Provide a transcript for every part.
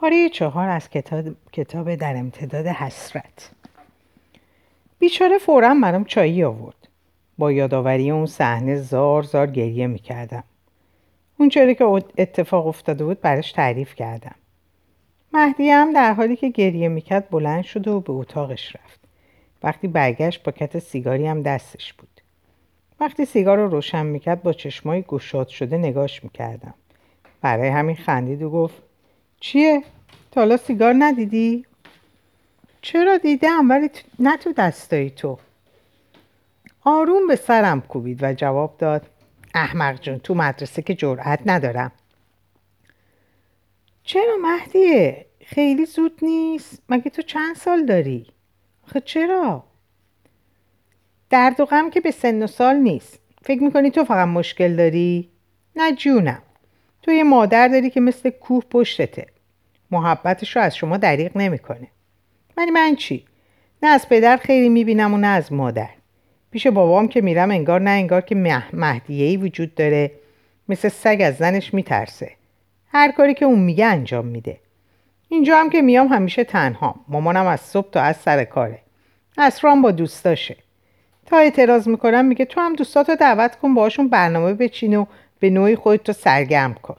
پاره چهار از کتاب, کتاب در امتداد حسرت. بیچاره فورا برام چایی آورد. با یادآوری اون صحنه زار زار گریه می‌کردم. اونچه که اتفاق افتاده بود براش تعریف کردم. مهدی هم در حالی که گریه می‌کرد بلند شد و به اتاقش رفت. وقتی برگشت پاکت سیگاری هم دستش بود. وقتی سیگار رو روشن می‌کرد با چشمای گشاد شده نگاش می‌کردم. برای همین خندید و گفت چیه؟ تا سیگار ندیدی؟ چرا دیدم ولی نه تو دستایی تو آروم به سرم کوبید و جواب داد احمق جون تو مدرسه که جرأت ندارم چرا مهدیه؟ خیلی زود نیست؟ مگه تو چند سال داری؟ آخه چرا؟ درد و غم که به سن و سال نیست فکر می‌کنی تو فقط مشکل داری؟ نه جونم تو یه مادر داری که مثل کوه پشتته محبتش رو از شما دریغ نمی‌کنه. ولی من چی؟ نه از پدر خیلی می‌بینم و نه از مادر. پیش بابام که میرم انگار نه انگار که مهدیهی وجود داره. مثل سگ از زنش میترسه. هر کاری که اون میگه انجام میده. اینجا هم که میام همیشه تنها. مامانم از صبح تا از سر کاره. اصرام با دوستاشه. تا اعتراض می‌کنم میگه تو هم دوستاتو دعوت کن باشون برنامه بچین و به نوعی خودتو سرگرم کن.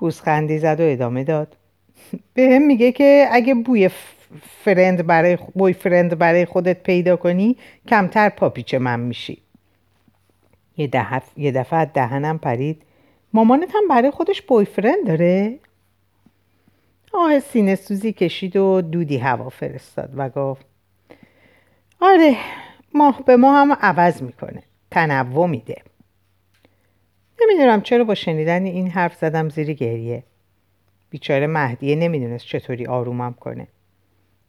پوزخندی زد و ادامه داد. به هم میگه که اگه بوی فرند برای بوی فرند برای خودت پیدا کنی کمتر پاپیچ من میشی. یه, دفعه یه دفعه دهنم پرید. مامانت هم برای خودش بوی فرند داره؟ آه سینه سوزی کشید و دودی هوا فرستاد و گفت آره ماه به ما هم عوض می‌کنه. تنوع میده. نمی‌دونم چرا با شنیدن این حرف زدم زیر گریه. بیچاره مهدیه نمی‌دونست چطوری آرومم کنه.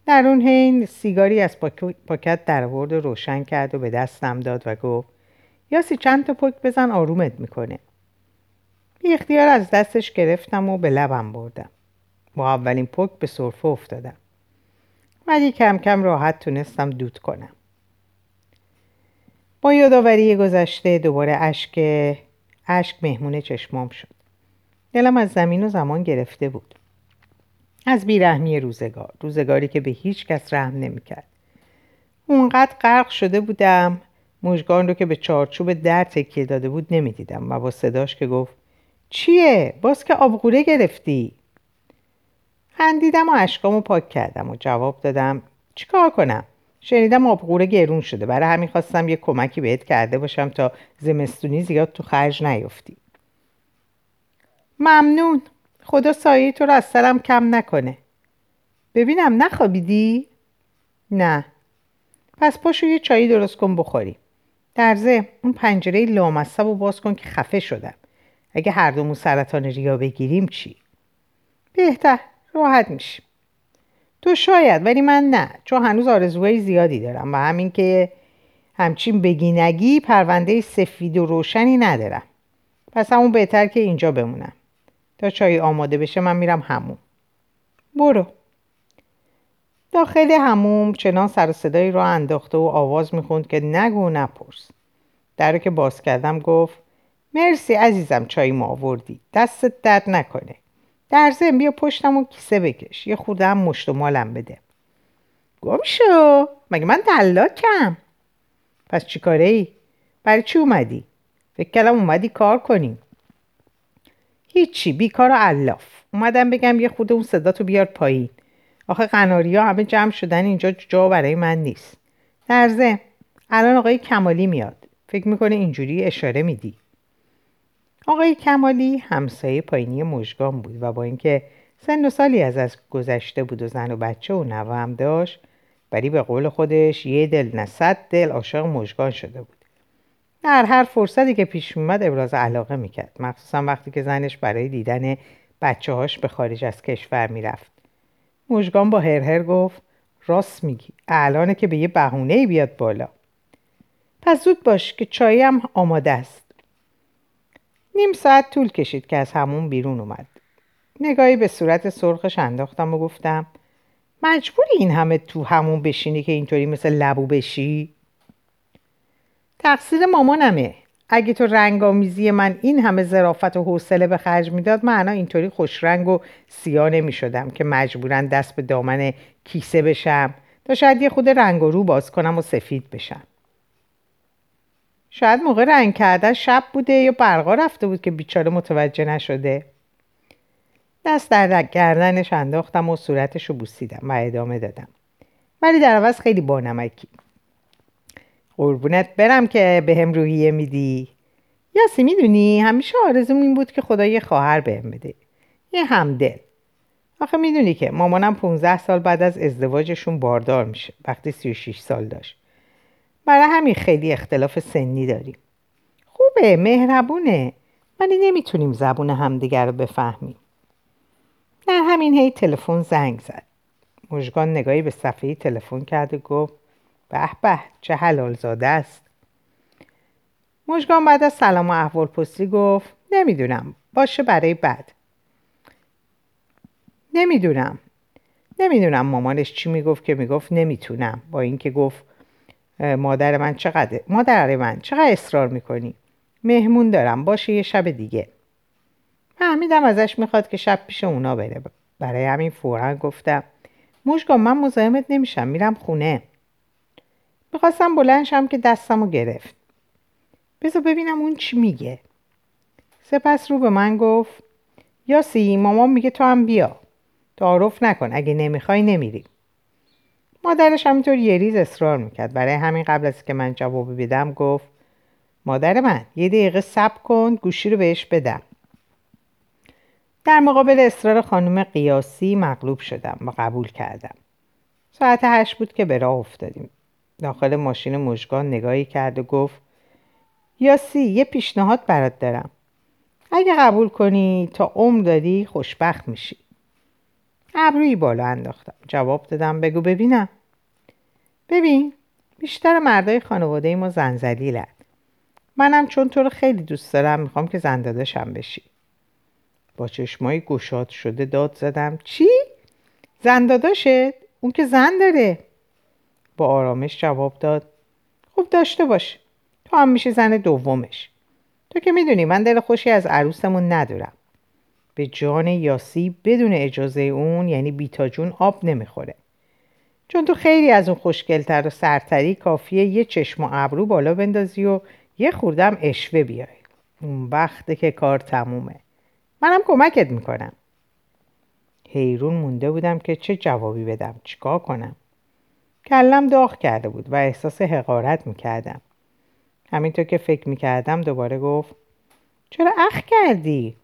در اون حین سیگاری از پاکت در ورد روشن کرد و به دستم داد و گفت یاسی چند تا پک بزن آرومت می‌کنه. بی اختیار از دستش گرفتم و به لبم بردم. با اولین پک به صرفه افتادم. ولی کم کم راحت تونستم دود کنم. با یادآوری گذشته دوباره اشک اشک مهمون چشمام شد دلم از زمین و زمان گرفته بود از بیرحمی روزگار روزگاری که به هیچ کس رحم نمی‌کرد اونقدر غرق شده بودم مژگان رو که به چارچوب در تکیه داده بود نمی‌دیدم و با صداش که گفت چیه؟ باز که آبغوره گرفتی؟ خندیدم و اشکامو پاک کردم و جواب دادم چیکار کنم؟ شنیدم آبغوره گرون شده. برای همین خواستم یه کمکی بهت کرده باشم تا زمستونی زیاد تو خرج نیفتی. ممنون. خدا سایه تو رو از سرم کم نکنه. ببینم نخوابیدی؟ نه. پس پاشو یه چایی درست کن بخوری. درزه اون پنجره لامصب رو باز کن که خفه شدم. اگه هر دومون سرطان ریا بگیریم چی؟ بهتر. راحت میشیم. تو شاید ولی من نه. چون هنوز آرزوهای زیادی دارم و همین که همچین بگی نگی پرونده سفید و روشنی ندارم. پس همون بهتر که اینجا بمونم. تا چای آماده بشه من میرم همون برو. داخل هموم چنان سر و صدایی رو انداخته و آواز می‌خوند که نگو نپرس. در که باز کردم گفت مرسی عزیزم چای ما آوردی. دستت درد نکنه. در زن بیا پشتم و کیسه بکش. یه خورده هم مشت و مالم بده. گم شو مگه من دلاکم؟ پس چی کاره ای؟ برای چی اومدی؟ فکر کردم اومدی کار کنیم هیچی بیکار و علاف. اومدم بگم یه خود اون صدا تو بیار پایین. آخه قناری ها همه جمع شدن اینجا جا برای من نیست. درزه الان آقای کمالی میاد. فکر می‌کنه اینجوری اشاره میدی. آقای کمالی همسایه پایینی مژگان بود و با اینکه سن و سالی از از گذشته بود و زن و بچه و نوه هم داشت ولی به قول خودش یه دل نه صد دل عاشق مژگان شده بود. در هر فرصتی که پیش میومد ابراز علاقه می‌کرد. مخصوصا وقتی که زنش برای دیدن بچه هاش به خارج از کشور می‌رفت. مژگان با هرهر گفت راست میگی الانه که به یه بهونه بیاد بالا. پس زود باش که چایی هم آماده است. نیم ساعت طول کشید که از همون بیرون اومد. نگاهی به صورت سرخش انداختم و گفتم مجبوری این همه تو همون بشینی که اینطوری مثل لبو بشی؟ تقصیر مامانمه. اگه تو رنگامیزی من این همه ظرافت و حوصله به خرج می‌داد من اینطوری خوشرنگ و سیاه نمی شدم که مجبورا دست به دامن کیسه بشم تا شاید یه خود رنگ و رو باز کنم و سفید بشم. شاید موقع رنگ کردن شب بوده یا برقا رفته بود که بیچاره متوجه نشده. دست در گردنش انداختم و صورتش رو بوسیدم و ادامه دادم. ولی در عوض خیلی بانمکی. قربونت برم که به هم روحیه میدی. یاسی می‌دونی همیشه آرزوم این بود که خدا یه خواهر بهم بده. یه همدل. آخه می‌دونی که مامانم 15 سال بعد از ازدواجشون باردار میشه. وقتی 36 سال داشت. برای همین خیلی اختلاف سنی داریم. خوبه مهربونه ولی نمی‌تونیم زبون همدیگر رو بفهمیم. در همین هی تلفن زنگ زد. مژگان نگاهی به صفحه تلفن کرد و گفت به به چه حلال زاده است. مژگان بعد از سلام و احوال پستی گفت نمی‌دونم باشه برای بعد. نمی‌دونم. نمی‌دونم مامانش چی می‌گفت که می‌گفت نمی‌تونم. با اینکه گفت مادر من چقدر مادر من چقدر اصرار می‌کنی؟ مهمون دارم باشه یه شب دیگه. فهمیدم ازش می‌خواد که شب پیش اونا بره. برای همین فورا گفتم مشگان من مزاحمت نمیشم میرم خونه. می‌خواستم بلنشم که دستمو گرفت. بذار ببینم اون چی میگه. سپس رو به من گفت یاسی مامان میگه تو هم بیا. تعارف نکن اگه نمی‌خوای نمیریم مادرش همینطور یه ریز اصرار می‌کرد. برای همین قبل از که من جواب بدم گفت مادر من یه دقیقه صبر کن گوشی رو بهش بدم. در مقابل اصرار خانم قیاسی مغلوب شدم و قبول کردم. ساعت هشت بود که به راه افتادیم. داخل ماشین مژگان نگاهی کرد و گفت یاسی یه پیشنهاد برات دارم. اگه قبول کنی تا عمر داری خوشبخت میشی. ابروی بالا انداختم. جواب دادم بگو ببینم. ببین بیشتر مردای خانواده ما زنزلیلن. منم چون تو رو خیلی دوست دارم می‌خوام که زنداداشم بشی. با چشمایی گشاد شده داد زدم. چی؟ زنداداشت؟ اون که زن داره. با آرامش جواب داد. خوب داشته باش. تو هم میشه زن دومش. تو که می‌دونی من دل خوشی از عروسمون ندارم. به جان یاسی بدون اجازه اون یعنی بیتا جون آب نمی‌خوره. چون تو خیلی از اون خوشگلتر و سرتری کافیه یه چشم و ابرو بالا بندازی و یه خوردم اشوه بیای اون وقته که کار تمومه. منم کمکت می‌کنم. حیرون مونده بودم که چه جوابی بدم چیکار کنم؟ کلم داغ کرده بود و احساس حقارت می‌کردم. همینطور که فکر می‌کردم دوباره گفت چرا اخ کردی؟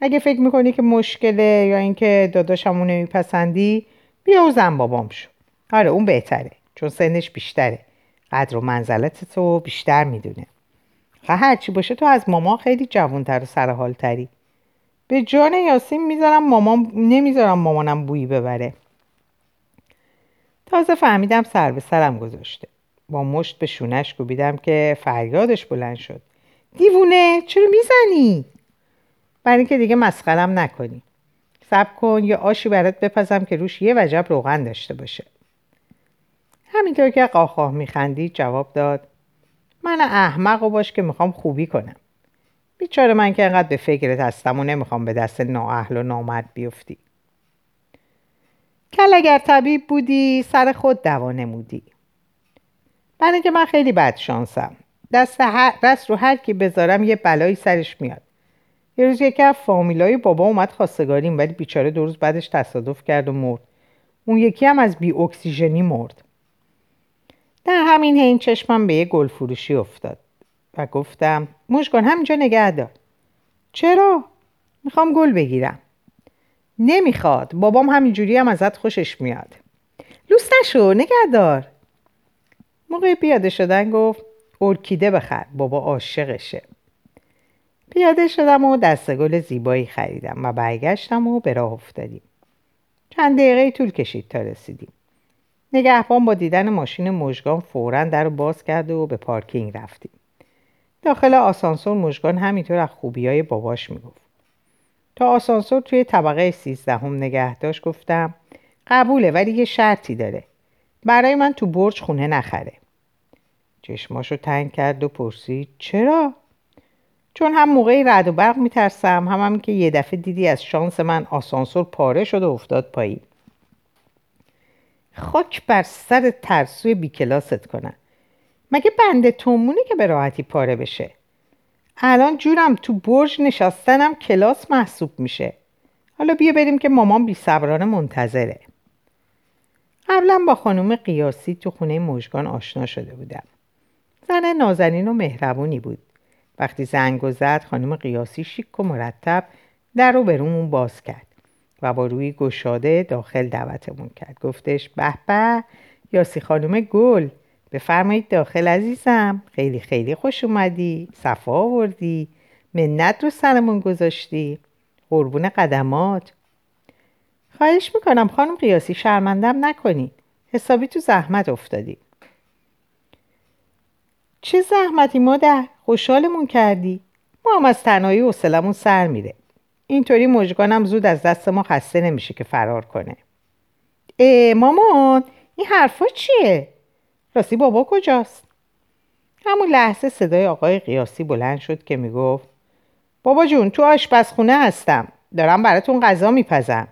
اگه فکر می‌کنی که مشکله یا اینکه داداشمو نمیپسندی بیا و زن بابام شو. آره اون بهتره چون سنش بیشتره. قدر و منزلت تو بیشتر می‌دونه. هرچی باشه تو از ماما خیلی جوانتر و سرحالتری. به جان یاسین می‌ذارم مامان نمی‌ذارم مامانم بویی ببره. تازه فهمیدم سر به سرم گذاشته. با مشت به شونش کوبیدم که فریادش بلند شد. دیوونه چرا می‌زنی؟ برای اینکه دیگه مسخرم نکنی. سب کن یا آشی برات بپزم که روش یه وجب روغن داشته باشه. همینطور که قاخاه میخندید جواب داد من احمق و باش که می‌خوام خوبی کنم. بیچاره من که انقدر به فکرت هستم و نمی‌خوام به دست نااهل و نامرد بیفتی. کل اگر طبیب بودی سر خود دوا نمودی. برای اینکه من خیلی بد شانسم. دست, هر... دست رو هر کی بذارم یه بلایی سرش میاد. یه روز یکی از فامیلای بابا اومد خواستگاریم ولی بیچاره دو روز بعدش تصادف کرد و مرد. اون یکی هم از بی اکسیژنی مرد. در همین حین چشمم به یه گل فروشی افتاد و گفتم مشکان همینجا نگه دار. چرا؟ می‌خوام گل بگیرم. نمی‌خواد بابام همینجوری هم ازت خوشش میاد. لوس نشو نگه دار. موقع پیاده شدن گفت ارکیده بخر بابا عاشقشه. پیاده شدم و دست گل زیبایی خریدم و برگشتم و به راه افتادیم. چند دقیقه طول کشید تا رسیدیم. نگهبان با دیدن ماشین مژگان فورا در رو باز کرد و به پارکینگ رفتیم. داخل آسانسور مژگان همینطور از خوبی های باباش می‌گفت. تا آسانسور توی طبقه سیزدهم نگه داشت گفتم قبوله ولی یه شرطی داره. برای من تو برج خونه نخره. چشماشو تنگ کرد و پرسید چرا؟ چون هم موقعی رد و برق میترسم هم هم که یه دفعه دیدی از شانس من آسانسور پاره شد و افتاد پایین خاک بر سر ترسوی بی کلاست کنن مگه بنده تومونه که به راحتی پاره بشه؟ الان جورم تو برج نشستنم کلاس محسوب میشه. حالا بیا بریم که مامان بی صبرانه منتظره. قبلا با خانم قیاسی تو خونه مژگان آشنا شده بودم. زن نازنین و مهربونی بود. وقتی زنگ زد خانم قیاسی شیک و مرتب در رو برامون باز کرد و با روی گشاده داخل دعوتمون کرد. گفتش به به یاسی خانم گل بفرمایید داخل عزیزم. خیلی خیلی خوش اومدی صفا آوردی منت رو سرمون گذاشتی قربون قدمات. خواهش می‌کنم خانم قیاسی شرمندم نکنی حسابی تو زحمت افتادی. چه زحمتی مادر؟ خوشحالمون کردی. ما هم از تنهایی حوصلمون سر میره. اینطوری مژگانم زود از دست ما خسته نمیشه که فرار کنه. اه مامان این حرفا چیه؟ راستی بابا کجاست؟ همون لحظه صدای آقای قیاسی بلند شد که می‌گفت بابا جون تو آشپزخونه هستم. دارم براتون غذا میپزم.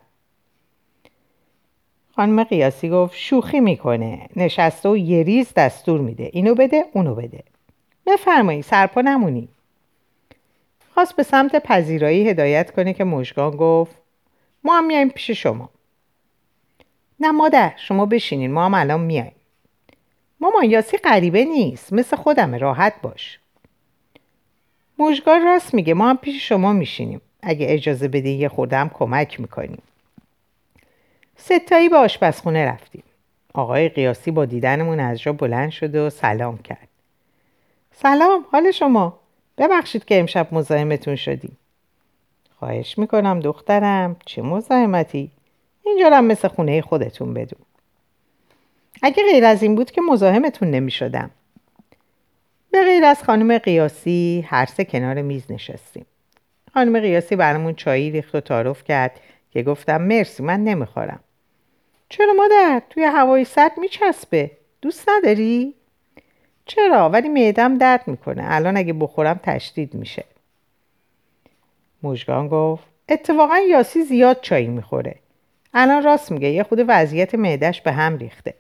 خانم قیاسی گفت شوخی می‌کنه. نشسته و یه دستور میده. اینو بده اونو بده. بفرمایی سرپا نمونی. خواست به سمت پذیرایی هدایت کنه که مژگان گفت ما هم میایم پیش شما. نه مادر شما بشینین ما هم الان میایم. مامان یاسی غریبه نیست مثل خودمه راحت باش. مژگان راست میگه ما هم پیش شما میشینیم. اگه اجازه بدین یه خوردم کمک می‌کنیم. ستایی به آشپزخونه رفتیم. آقای قیاسی با دیدنمون از جا بلند شد و سلام کرد. سلام حال شما؟ ببخشید که امشب مزاحمتون شدیم. خواهش می‌کنم دخترم چه مزاحمتی؟ اینجا هم مثل خونه خودتون بدون. اگه غیر از این بود که مزاحمتون نمی‌شدم. به غیر از خانم قیاسی هر سه کنار میز نشستیم. خانم قیاسی برامون چایی ریخت و تعارف کرد که گفتم مرسی من نمی‌خورم. چرا مادر؟ توی هوای سرد میچسبه. دوست نداری؟ چرا؟ ولی معدم درد می‌کنه. الان اگه بخورم تشدید میشه. مژگان گفت اتفاقا یاسی زیاد چای می‌خوره. الان راست میگه یه خود وضعیت معدش به هم ریخته.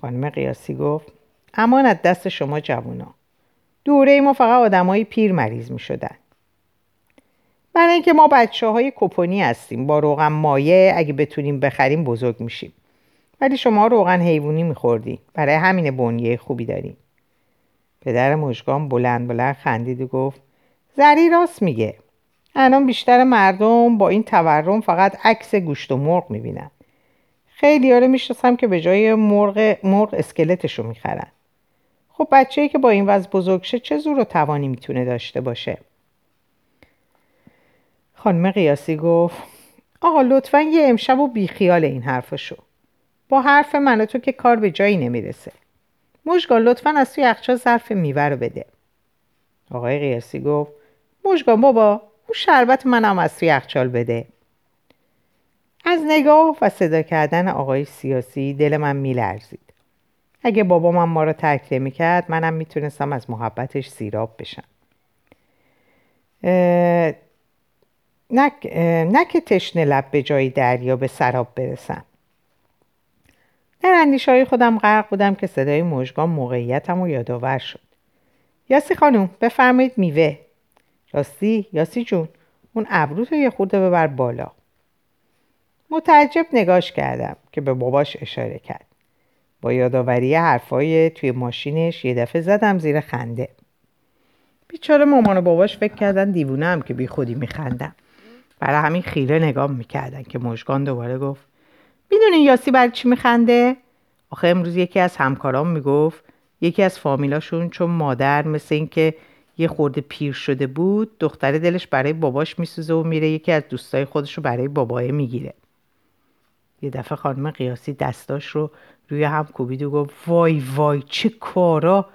خانم قیاسی گفت امانت دست شما جوونا. دوره ما فقط آدمای پیر مریض می‌شدن. برای اینکه ما بچه های کپونی هستیم با روغن مایه اگه بتونیم بخریم بزرگ میشیم. ولی شما روغن حیوانی میخوردی. برای همین بنیه خوبی داری. پدر مژگان بلند بلند خندید و گفت زری راست میگه. الان بیشتر مردم با این تورم فقط عکس گوشت و مرغ می‌بینن. خیلی رو می‌شناسم که به جای مرغ, مرغ اسکلتشو می‌خرن. خب بچه که با این وضع بزرگ شه چه زور و توانی می‌تونه داشته باشه؟ خانم قیاسی گفت آقا لطفا یه امشب و بیخیال این حرفشو با حرف من تو که کار به جایی نمی‌رسه. مشگان لطفا از توی یخچال ظرف میوه رو بده. آقای قیاسی گفت مشگان بابا اون شربت منم از توی یخچال بده. از نگاه و صدا کردن آقای سیاسی دل من میلرزید. اگه بابا من ما رو ترک نمی‌کرد منم می‌تونستم از محبتش سیراب بشم. نه که تشنه لب به جای دریا به سراب برسم. در اندیش های خودم غرق بودم که صدای مژگان موقعیتم و یادآور شد. یاسی خانوم بفرمایید میوه. راستی یاسی جون اون ابروتو یه خورده ببر بالا. متعجب نگاش کردم که به باباش اشاره کرد. با یادآوری حرفای توی ماشینش یه دفعه زدم زیر خنده. بیچاره مامان و باباش فکر کردن دیوونه هم که بی خودی میخندم. برای همین خیره نگاه می‌کردن که مژگان دوباره گفت می‌دونی یاسی برای چی میخنده؟ آخه امروز یکی از همکارام می‌گفت یکی از فامیلاشون چون مادر مثل اینکه یه خورده پیر شده بود دختر دلش برای باباش میسوزه و میره یکی از دوستای خودش رو برای بابای می‌گیره. یه دفعه خانم قیاسی دستاش رو روی هم کوبید و گفت وای وای چه کارا!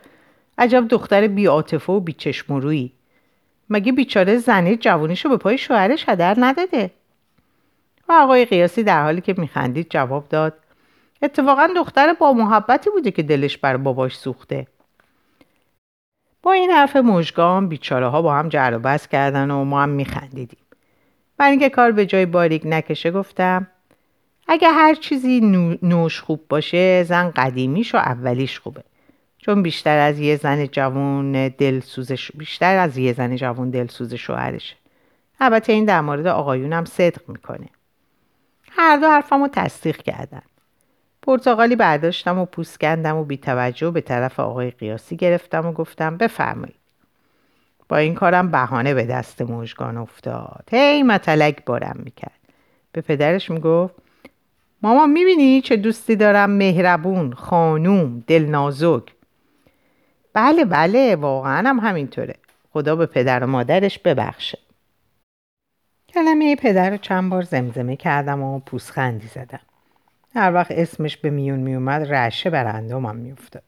عجب دختر بی و بی چشم روی مگه بیچاره زنه جوانیشو به پای شوهرش هدر نداده؟ و آقای قیاسی در حالی که میخندید جواب داد. اتفاقا دختر با محبتی بوده که دلش بر باباش سوخته. با این حرف مژگان بیچاره ها با هم جر و بس کردن و ما هم میخندیدیم. برای اینکه کار به جای باریک نکشه گفتم اگه هر چیزی نوش خوب باشه زن قدیمیش و اولیش خوبه. چون بیشتر از یه زن جوان دلسوز بیشتر از یه زن جوان دلسوز شوهرشه. البته این در مورد آقایونم صدق می‌کنه. هر دو حرفمو تصدیق کردن. پرتغالی برداشتم و پوست کندم و بی توجه به طرف آقای قیاسی گرفتم و گفتم بفرمایید. با این کارم بهانه به دست مژگان افتاد. هی متلک بارم می‌کرد. به پدرش می‌گفت ماما می‌بینی چه دوستی دارم؟ مهربون خانوم دلنازک. بله بله واقعا هم همینطوره. خدا به پدر و مادرش ببخشه. کلمه پدر رو چند بار زمزمه کردم و پوسخندی زدم. هر وقت اسمش به میون میومد رشه بر اندامم میافتاد.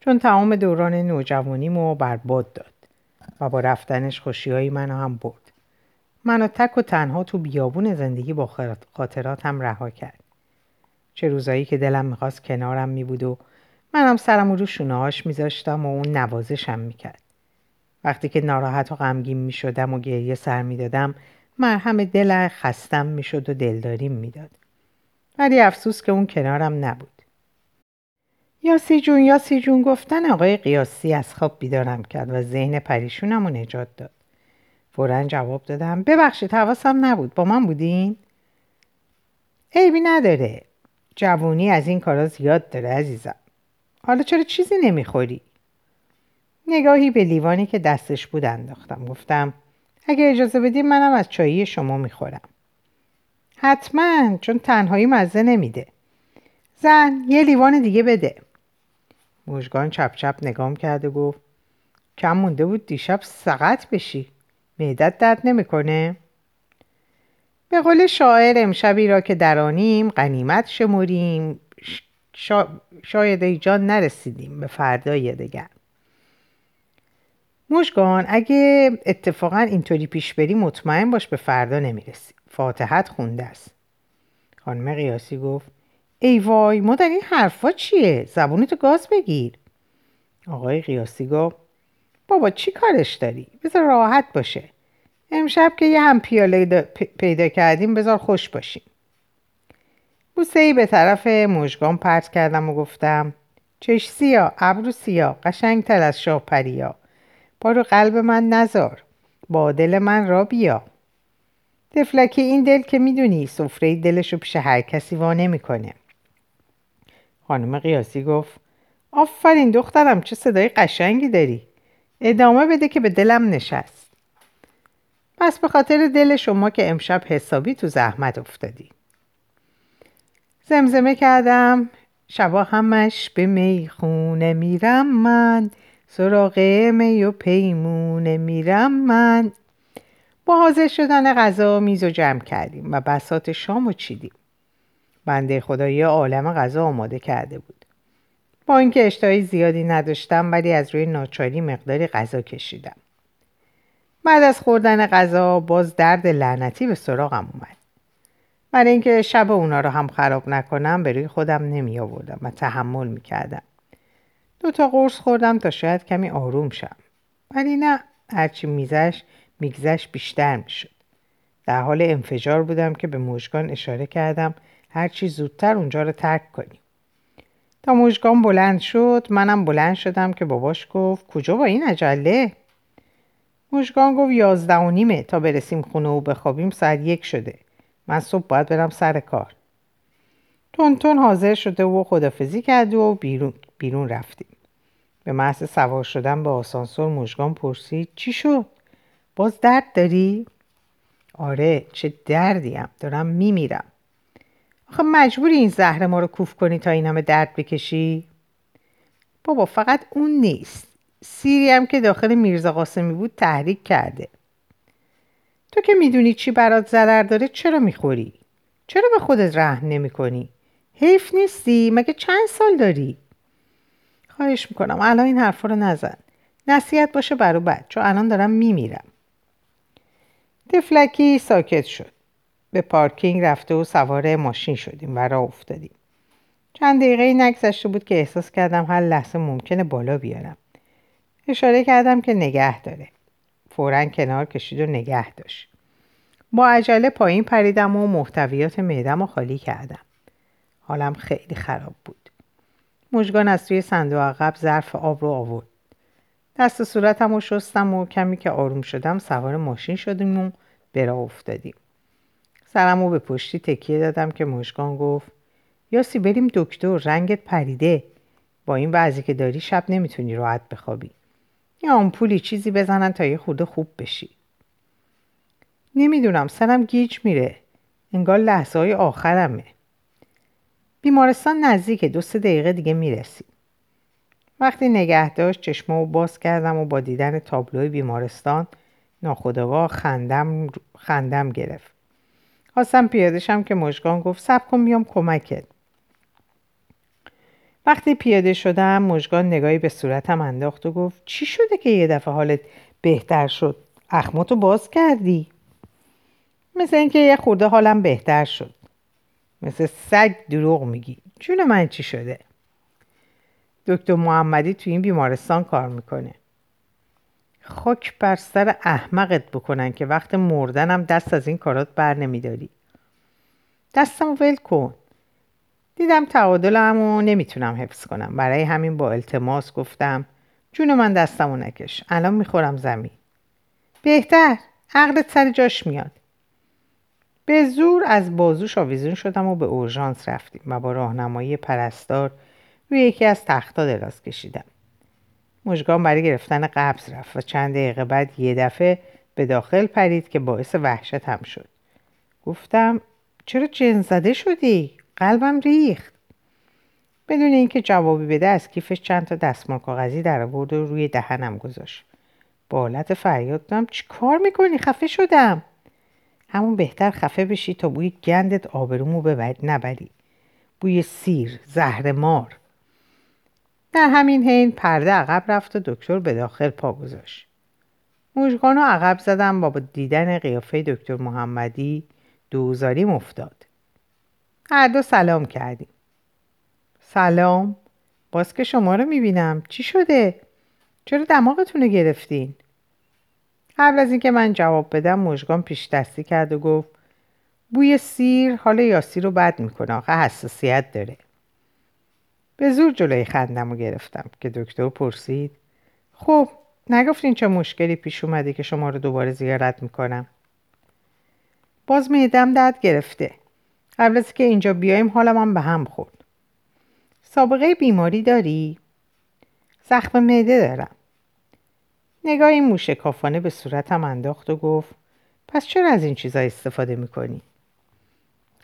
چون تمام دوران نوجوانیمو برباد داد و با رفتنش خوشیهایی منو هم برد. منو تک و تنها تو بیابون زندگی با خاطراتم رها کرد. چه روزایی که دلم می‌خواست کنارم میبود و منم سرم رو شونهاش میذاشتم و اون نوازشم می‌کرد. وقتی که ناراحت و غمگین می‌شدم و گریه سر می‌دادم مرهم دل خستم می‌شد و دلداریم می‌داد. ولی افسوس که اون کنارم نبود. یاسی جون یاسی جون گفتن آقای قیاسی از خواب بیدارم کرد و ذهن پریشونم رو نجات داد. فورا جواب دادم ببخشید حواسم نبود. با من بودین؟ عیبی نداره. جوونی از این کارا زیاد داره عزیزم. حالا چرا چیزی نمی‌خوری؟ نگاهی به لیوانی که دستش بود انداختم. گفتم اگه اجازه بدیم منم از چایی شما می‌خورم. حتما چون تنهایی مزه نمیده. زن یه لیوان دیگه بده. مژگان چپ چپ نگام کرده گفت کم مونده بود دیشب سقط بشی. معدت درد نمی‌کنه. به قول شاعر امشبی را که درانیم قنیمت شمریم. شا... شاید ای جان نرسیدیم به فردای دگر. مشگان اگه اتفاقا اینطوری پیش بری مطمئن باش به فردا نمی‌رسی. فاتحت خونده است. خانم قیاسی گفت ای وای ما در این حرفا چیه؟ زبونتو گاز بگیر. آقای قیاسی گفت بابا چی کارش داری؟ بذار راحت باشه. امشب که یه هم پیاله پیدا کردیم بذار خوش باشیم. بوسه ای به طرف مژگان پرت کردم و گفتم چش سیا ابرو سیا قشنگ تر از شاه پریا با قلب من نزار. با دل من را بیا. تفلکی این دل که می‌دونی سفره دلشو پیش هر کسی وا نمی‌کنه. خانم قیاسی گفت آفرین دخترم چه صدای قشنگی داری. ادامه بده که به دلم نشست. پس به خاطر دل شما که امشب حسابی تو زحمت افتادی. زمزمه کردم. شبا همش به می‌خونه میرم من. سراغ می و پیمونه میرم من. با حاضر شدن غذا میز و جمع کردیم و بسات شام و چیدیم. بنده خدا یه عالم غذا آماده کرده بود. با اینکه اشتهایی زیادی نداشتم ولی از روی ناچاری مقداری غذا کشیدم. بعد از خوردن غذا باز درد لعنتی به سراغم اومد. برای اینکه شب اونا رو هم خراب نکنم به روی خودم نمی آوردم و تحمل می کردم. دو تا قرص خوردم تا شاید کمی آروم شم. ولی نه هرچی میزش میگذشت بیشتر می‌شد. در حال انفجار بودم که به مژگان اشاره کردم هرچی زودتر اونجا رو ترک کنیم. تا مژگان بلند شد منم بلند شدم که باباش گفت کجا با این عجله؟ مژگان گفت یازده و نیمه تا برسیم خونه و بخوابیم ساعت یک شده. من صبح باید برم سر کار تون تون حاضر شده و خدافزی کرد و بیرون, بیرون رفتیم به محض سوار شدن به آسانسور مژگان پرسید چی شد باز درد داری آره چه دردیم دارم میمیرم آخه مجبوری این زهر ما رو کوف کنی تا این همه درد بکشی بابا فقط اون نیست سیری هم که داخل میرزا قاسمی بود تحریک کرده تو که می‌دونی چی برات ضرر داره چرا می‌خوری؟ چرا به خودت رحم نمی کنی؟ حیف نیستی؟ مگه چند سال داری؟ خواهش می‌کنم. الان این حرفا رو نزن. نصیحت باشه برو بعد چون الان دارم میمیرم. تفلکی ساکت شد. به پارکینگ رفته و سوار ماشین شدیم و راه افتادیم. چند دقیقه نگذشته بود که احساس کردم هر لحظه ممکنه بالا بیارم. اشاره کردم که نگه داره. فورا کنار کشید و نگه داشت. با عجله پایین پریدم و محتویات معدم رو خالی کردم. حالم خیلی خراب بود. مژگان از توی صندوق عقب ظرف آب رو آورد. دست صورتم رو شستم و کمی که آروم شدم سوار ماشین شدیم و برا افتادیم. سرم رو به پشتی تکیه دادم که مژگان گفت یاسی بریم دکتر رنگت پریده. با این وضعی که داری شب نمی‌تونی راحت بخوابی. یا آمپولی چیزی بزنن تا یه خورده خوب بشی. نمی‌دونم سرم گیج میره. انگار لحظه های آخرمه. بیمارستان نزدیکه دو سه دقیقه دیگه می‌رسیم وقتی نگه داشت چشمامو باز کردم و با دیدن تابلوی بیمارستان ناخداگاه خندم, خندم گرفت. خواستم پیادشم که مشگان گفت سب کن میام کمکت. وقتی پیاده شدم مژگان نگاهی به صورتم انداخت و گفت چی شده که یه دفعه حالت بهتر شد؟ اخماتو باز کردی. مثل اینکه یه خورده حالم بهتر شد. مثل سگ دروغ میگی. جون من چی شده؟ دکتر محمدی تو این بیمارستان کار می‌کنه. خاک بر سر احمقت بکنن که وقت مردنم دست از این کارات بر نمیداری. دستم ول کن. دیدم تعادلم و نمی‌تونم حفظ کنم. برای همین با التماس گفتم جون من دستمو نکش. الان می‌خورم زمین. بهتر. عقلت سر جاش میاد. به زور از بازوش آویزون شدم و به اورژانس رفتیم و با راهنمایی پرستار روی یکی از تختها دراز کشیدم. مژگان برای گرفتن قبض رفت و چند دقیقه بعد یه دفعه به داخل پرید که باعث وحشت هم شد. گفتم چرا جن زده شدی؟ قلبم ریخت. بدون اینکه جوابی بده از کیفش چند تا دستمال کاغذی در آورد و روی دهنم گذاشت. با حالت فریاد دادم چی کار می‌کنی؟ خفه شدم. همون بهتر خفه بشی تا بوی گندت آبرومو ببری نبری. بوی سیر زهر مار در همین حین پرده عقب رفت و دکتر به داخل پا گذاشت. موشگانو عقب زدم با دیدن قیافه دکتر محمدی دوزاریم افتاد. هر دو سلام کردیم. سلام. باز که شما رو می‌بینم. چی شده؟ چرا دماغتون رو گرفتین؟ قبل از اینکه من جواب بدم مژگان پیش دستی کرد و گفت بوی سیر حال یاسی رو بد می‌کنه آخه حساسیت داره. به زور جلوی خندم رو گرفتم که دکتر پرسید خب نگفتین چه مشکلی پیش اومده که شما رو دوباره زیارت می‌کنم؟ باز میدم درد گرفته. قبل از که اینجا بیایم حالم هم به هم خورد. سابقه بیماری داری؟ زخم معده دارم. نگاهی موشکافانه به صورتم انداخت و گفت پس چرا از این چیزا استفاده می‌کنی؟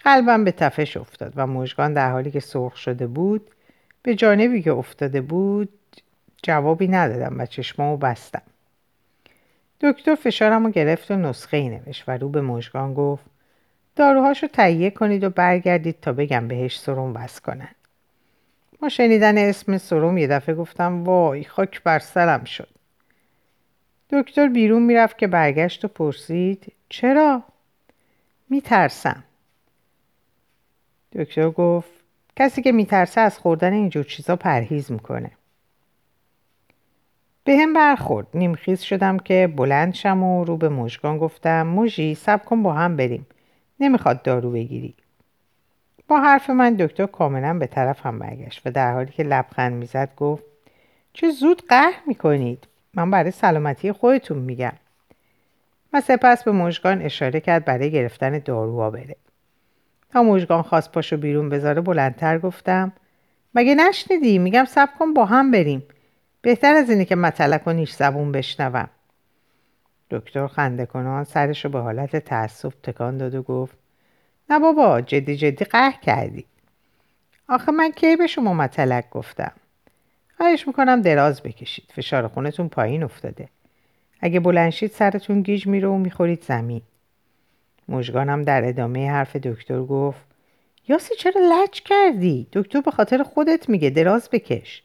قلبم به تفش افتاد و مژگان در حالی که سرخ شده بود به جانبی که افتاده بود جوابی ندادم و چشمامو بستم. دکتر فشارم رو گرفت و نسخه ای نوشت و رو به مژگان گفت داروهاشو تهیه کنید و برگردید تا بگم بهش سرم بس کنن. ما شنیدن اسم سرم یه دفعه گفتم وای خاک بر سرم شد. دکتر بیرون می‌رفت که برگشت و پرسید چرا؟ میترسم. دکتر گفت کسی که میترسه از خوردن اینجور چیزا پرهیز می‌کنه. به هم برخورد. نیمخیز شدم که بلند شم و رو به مژگان گفتم موژی سب کن با هم بریم. نمی‌خواد دارو بگیری. با حرف من دکتر کاملا به طرف هم برگشت و در حالی که لبخند می‌زد گفت چه زود قهر می‌کنید. من برای سلامتی خودتون میگم. و سپس به مژگان اشاره کرد برای گرفتن داروها بره. تا مژگان خواست پاشو بیرون بذاره بلندتر گفتم مگه نشنیدی؟ میگم سب کن با هم بریم. بهتر از اینه که مطلق و نیش زبون بشنوم. دکتر خنده کنان سرش رو به حالت تأسف تکان داد و گفت نه بابا جدی جدی قهر کردی. آخه من کی به شما مطلق گفتم؟ خواهش می‌کنم دراز بکشید. فشار خونتون پایین افتاده. اگه بلنشید سرتون گیج میره و می‌خورید زمین. مژگانم در ادامه حرف دکتر گفت یاسی چرا لج کردی؟ دکتر به خاطر خودت میگه دراز بکش.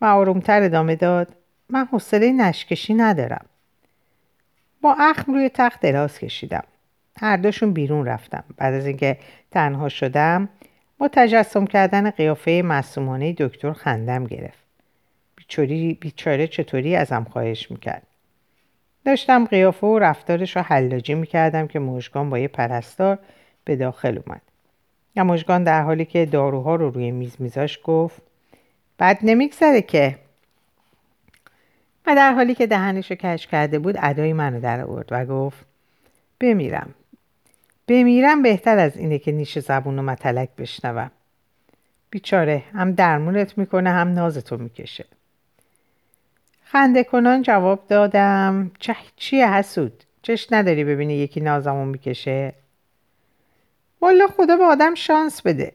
و آرومتر ادامه داد من حوصله نشکشی ندارم. با اخم روی تخت دراز کشیدم. هر دوشون بیرون رفتم. بعد از اینکه تنها شدم با تجسم کردن قیافه معصومانه دکتر خندم گرفت. بیچاری بیچاره چطوری ازم خواهش می‌کرد؟ داشتم قیافه و رفتارش رو حلاجی می‌کردم که مژگان با یه پرستار به داخل اومد. و مژگان در حالی که داروها رو روی میز میذاش گفت بد نمیگذره که. و در حالی که دهنش رو کش کرده بود ادای منو در آورد و گفت بمیرم. بمیرم بهتر از اینه که نیش زبون و متلک بشنوم. بیچاره هم درمونت می‌کنه هم نازتو می‌کشه. خنده کنان جواب دادم چه چیه حسود؟ چش نداری ببینی یکی نازمو می‌کشه؟ والا خدا به آدم شانس بده.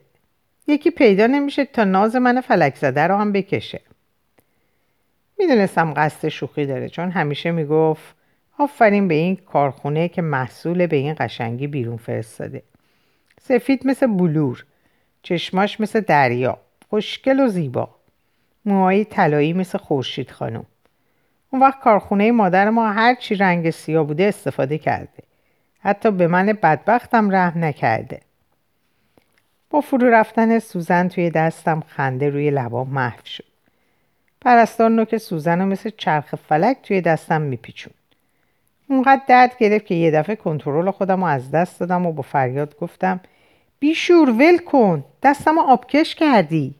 یکی پیدا نمیشه تا ناز من فلک زده رو هم بکشه. می‌دونستم قصد شوخی داره چون همیشه می‌گفت آفرین به این کارخونه که محصول به این قشنگی بیرون فرستاده. سفید مثل بلور چشماش مثل دریا خوشگل و زیبا. موهای طلایی مثل خورشید خانم. اون وقت کارخونه مادر ما هر چی رنگ سیاه بوده استفاده کرده. حتی به من بدبختم رحم نکرده. با فرو رفتن سوزن توی دستم خنده روی لبام محو شد. پرستار نوک سوزن رو مثل چرخ فلک توی دستم میپیچون اونقدر درد گرفت که یه دفعه کنترل خودم رو از دست دادم و با فریاد گفتم بیشور ول کن دستم آبکش کردی.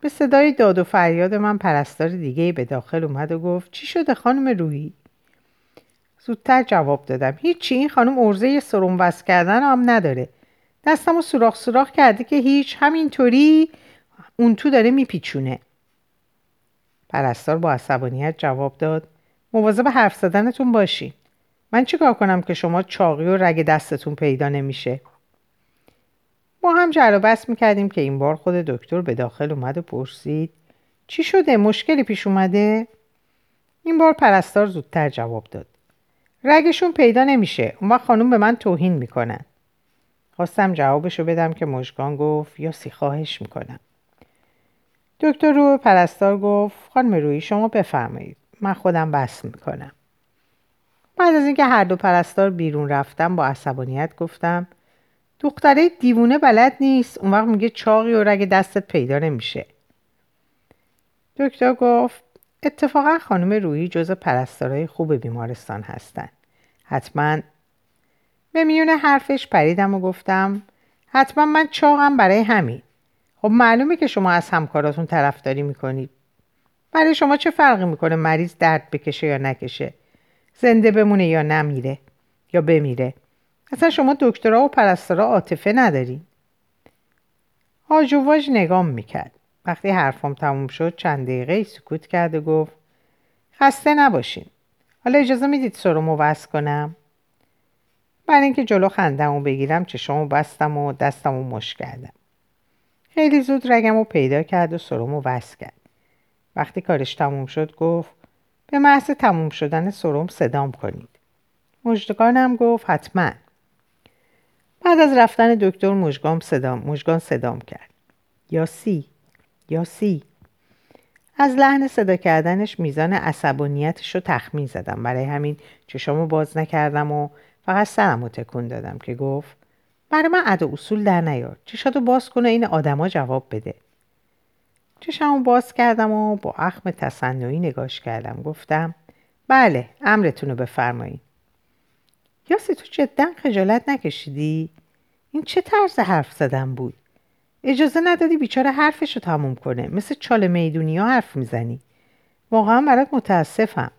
به صدای داد و فریاد من پرستار دیگه به داخل اومد و گفت چی شده خانم روحی؟ زودتر جواب دادم هیچی این خانم ارزه سرم وست کردن هم نداره. دستم رو سوراخ سوراخ کرده که هیچ همینطوری اون تو داره میپیچونه. پرستار با عصبانیت جواب داد مواظب حرف زدنتون باشین من چیکار کنم که شما چاقی و رگ دستتون پیدا نمیشه؟ ما هم جر بس می‌کردیم که این بار خود دکتر به داخل اومد و پرسید چی شده؟ مشکلی پیش اومده؟ این بار پرستار زودتر جواب داد. رگشون پیدا نمیشه. اون وقت خانوم به من توهین می‌کنن. خواستم جوابشو بدم که مژگان گفت یا سی خواهش می‌کنم. دکتر رو پرستار گفت خانم روی شما بفرمایید. من خودم بس می‌کنم. بعد از اینکه هر دو پرستار بیرون رفتم با عصبانیت گفتم دختره دیوونه بلد نیست. اون وقت میگه چاقی و رگ دستت پیدا نمیشه. دکتر گفت اتفاقا خانم روحی جز پرستارای خوب بیمارستان هستن. حتما به میون حرفش پریدم و گفتم حتما من چاقم برای همین. خب معلومه که شما از همکاراتون طرفداری می‌کنید. برای شما چه فرقی می‌کنه مریض درد بکشه یا نکشه؟ زنده بمونه یا نمیره یا بمیره؟ اصلا شما دکترا و پرستارا عاطفه ندارین. آجواج نگام می‌کرد. وقتی حرفام تموم شد چند دقیقه سکوت کرد و گفت خسته نباشین. حالا اجازه می‌دید سرمو وصل کنم؟ برای اینکه جلو خندمو بگیرم چشامو بستم و دستمو مش کردم. خیلی زود رگمو پیدا کرد و سرمو وصل کرد. وقتی کارش تموم شد گفت به محض تموم شدن سرم صدام کنید. مجدگانم گفت حتما. بعد از رفتن دکتر مژگان صدام مژگان صدام کرد. یاسی یاسی از لحن صدا کردنش میزان عصبانیتش رو تخمین زدم. برای همین چشامو باز نکردم و فقط سرم رو تکون دادم که گفت برای من عد اصول در نیار. چشاتو باز کنه این آدما جواب بده. چشمو باز کردم و با اخم تصنعی نگاش کردم. گفتم بله امرتون رو بفرمایید. یاسی تو جدا خجالت نکشیدی؟ این چه طرز حرف زدن بود؟ اجازه ندادی بیچاره حرفش رو تموم کنه. مثل چال می‌دونی ها حرف می‌زنی. واقعا برات متاسفم.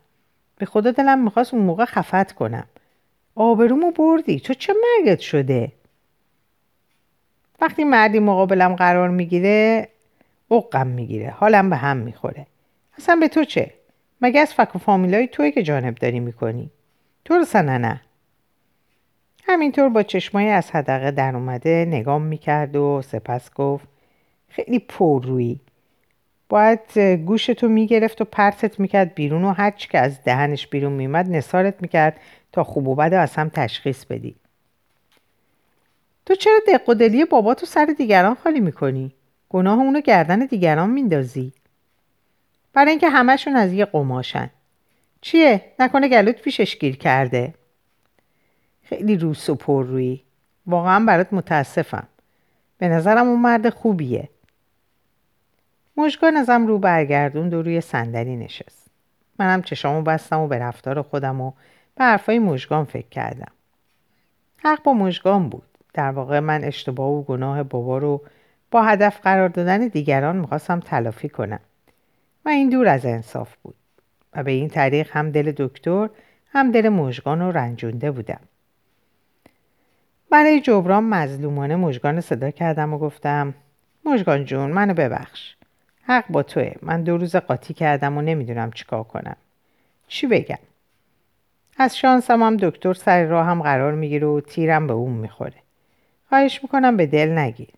به خدا دلم می‌خواست اون موقع خفت کنم. آبرومو بردی. تو چه مرگت شده؟ وقتی مردی مقابلم قرار می‌گیره اقم می‌گیره. حالم به هم می‌خوره. اصلا به تو چه؟ مگه از فک و فامیلای توی که جانب داری می‌کنی؟ تو رو نه. همینطور با چشمای از حدقه در اومده نگام می‌کرد و سپس گفت خیلی پر روی باید گوشتو می‌گرفت و پرتت می‌کرد بیرون و هرچی که از دهنش بیرون میمد نسارت می‌کرد تا خوب و بد از هم تشخیص بدی. تو چرا دق و دلی باباتو سر دیگران خالی می‌کنی؟ گناه اونو گردن دیگران میندازی؟ برای اینکه همشون از یه قماشن. چیه؟ نکنه گلوت پیشش گیر کرده. خیلی روس و پر روی. واقعا برات متاسفم. به نظرم اون مرد خوبیه. مژگان ازم رو برگردوند و روی صندلی نشست. منم چشامو بستم و به رفتار خودم و به حرفای مژگان فکر کردم. حق با مژگان بود. در واقع من اشتباه و گناه بابا رو با هدف قرار دادن دیگران می‌خواستم تلافی کنم. و این دور از انصاف بود. و به این طریق هم دل دکتر هم دل مژگان رو رنجونده بودم. برای جبران مظلومانه مژگان صدا کردم و گفتم مژگان جون منو ببخش. حق با توه. من دو روز قاطی کردم و نمی‌دونم چیکار کنم. چی بگم؟ از شانسم هم دکتر سر هم قرار می‌گیره و تیرم به اون می‌خوره. خواهش می‌کنم به دل نگیر.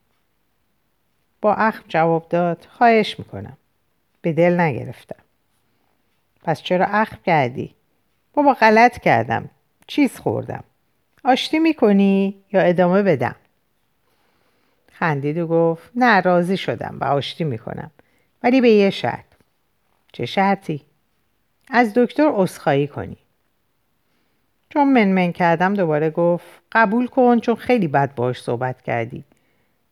با اخم جواب داد خواهش می‌کنم. به دل نگرفتم. پس چرا اخم کردی؟ بابا غلط کردم. چیز خوردم. آشتی می‌کنی یا ادامه بدم؟ خندید و گفت نه راضی شدم و آشتی می‌کنم. ولی به یه شرط. چه شرطی؟ از دکتر اصخایی کنی. چون منمن کردم دوباره گفت قبول کن چون خیلی بد باش صحبت کردی.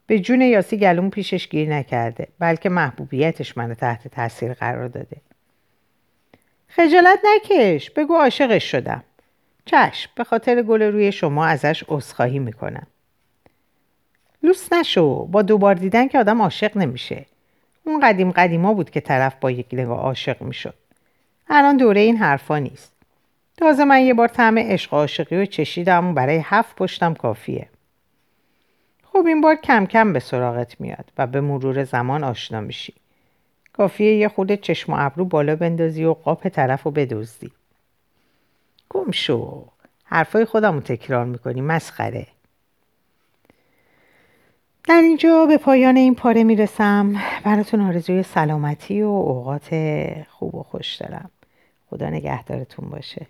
به جون یاسی گلوم پیشش گیر نکرده بلکه محبوبیتش منو تحت تاثیر قرار داده. خجالت نکش بگو عاشقش شدم. چشم به خاطر گل روی شما ازش عذرخواهی می‌کنم. لوس نشو با دوبار دیدن که آدم عاشق نمیشه. اون قدیم قدیما بود که طرف با یک نگاه عاشق می‌شد. الان دوره این حرفا نیست. تازه من یه بار طعم عشق عاشقی رو چشیدم و برای هفت پشتم کافیه. خب این بار کم کم به سراغت میاد و به مرور زمان آشنا میشی. کافیه یه خود چشم و ابرو بالا بندازی و قاپ طرف رو بدزدی. گم شو. حرفای خودم رو تکرار می‌کنی مسخره. در اینجا به پایان این پاره می‌رسم. براتون آرزوی سلامتی و اوقات خوب و خوش دارم. خدا نگهدارتون باشه.